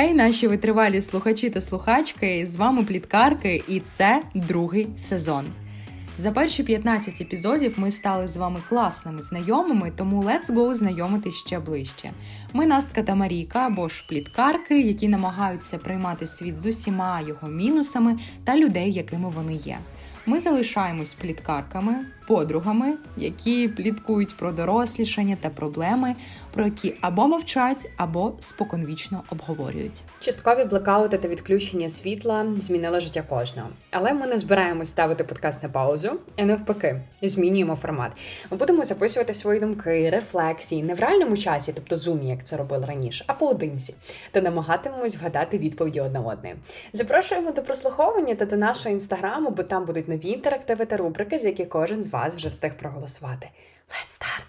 Хей, наші витривалі слухачі та слухачки! З вами пліткарки, і це другий сезон. За перші 15 епізодів ми стали з вами класними знайомими, тому let's go знайомитись ще ближче. Ми Настка та Марійка або ж пліткарки, які намагаються приймати світ з усіма його мінусами та людей, якими вони є. Ми залишаємось пліткарками, подругами, які пліткують про дорослішання та проблеми, про які або мовчать, або споконвічно обговорюють. Часткові блекаути та відключення світла змінили життя кожного. Але ми не збираємось ставити подкаст на паузу, і навпаки, змінюємо формат. Ми будемо записувати свої думки, рефлексії не в реальному часі, тобто зумі, як це робили раніше, а поодинці, та намагатимемось вгадати відповіді одна одної. Запрошуємо до прослуховування та до нашого інстаграму, бо там будуть нові інтерактиви та рубрики, з яких кожен з вас вже встиг проголосувати. Let's start!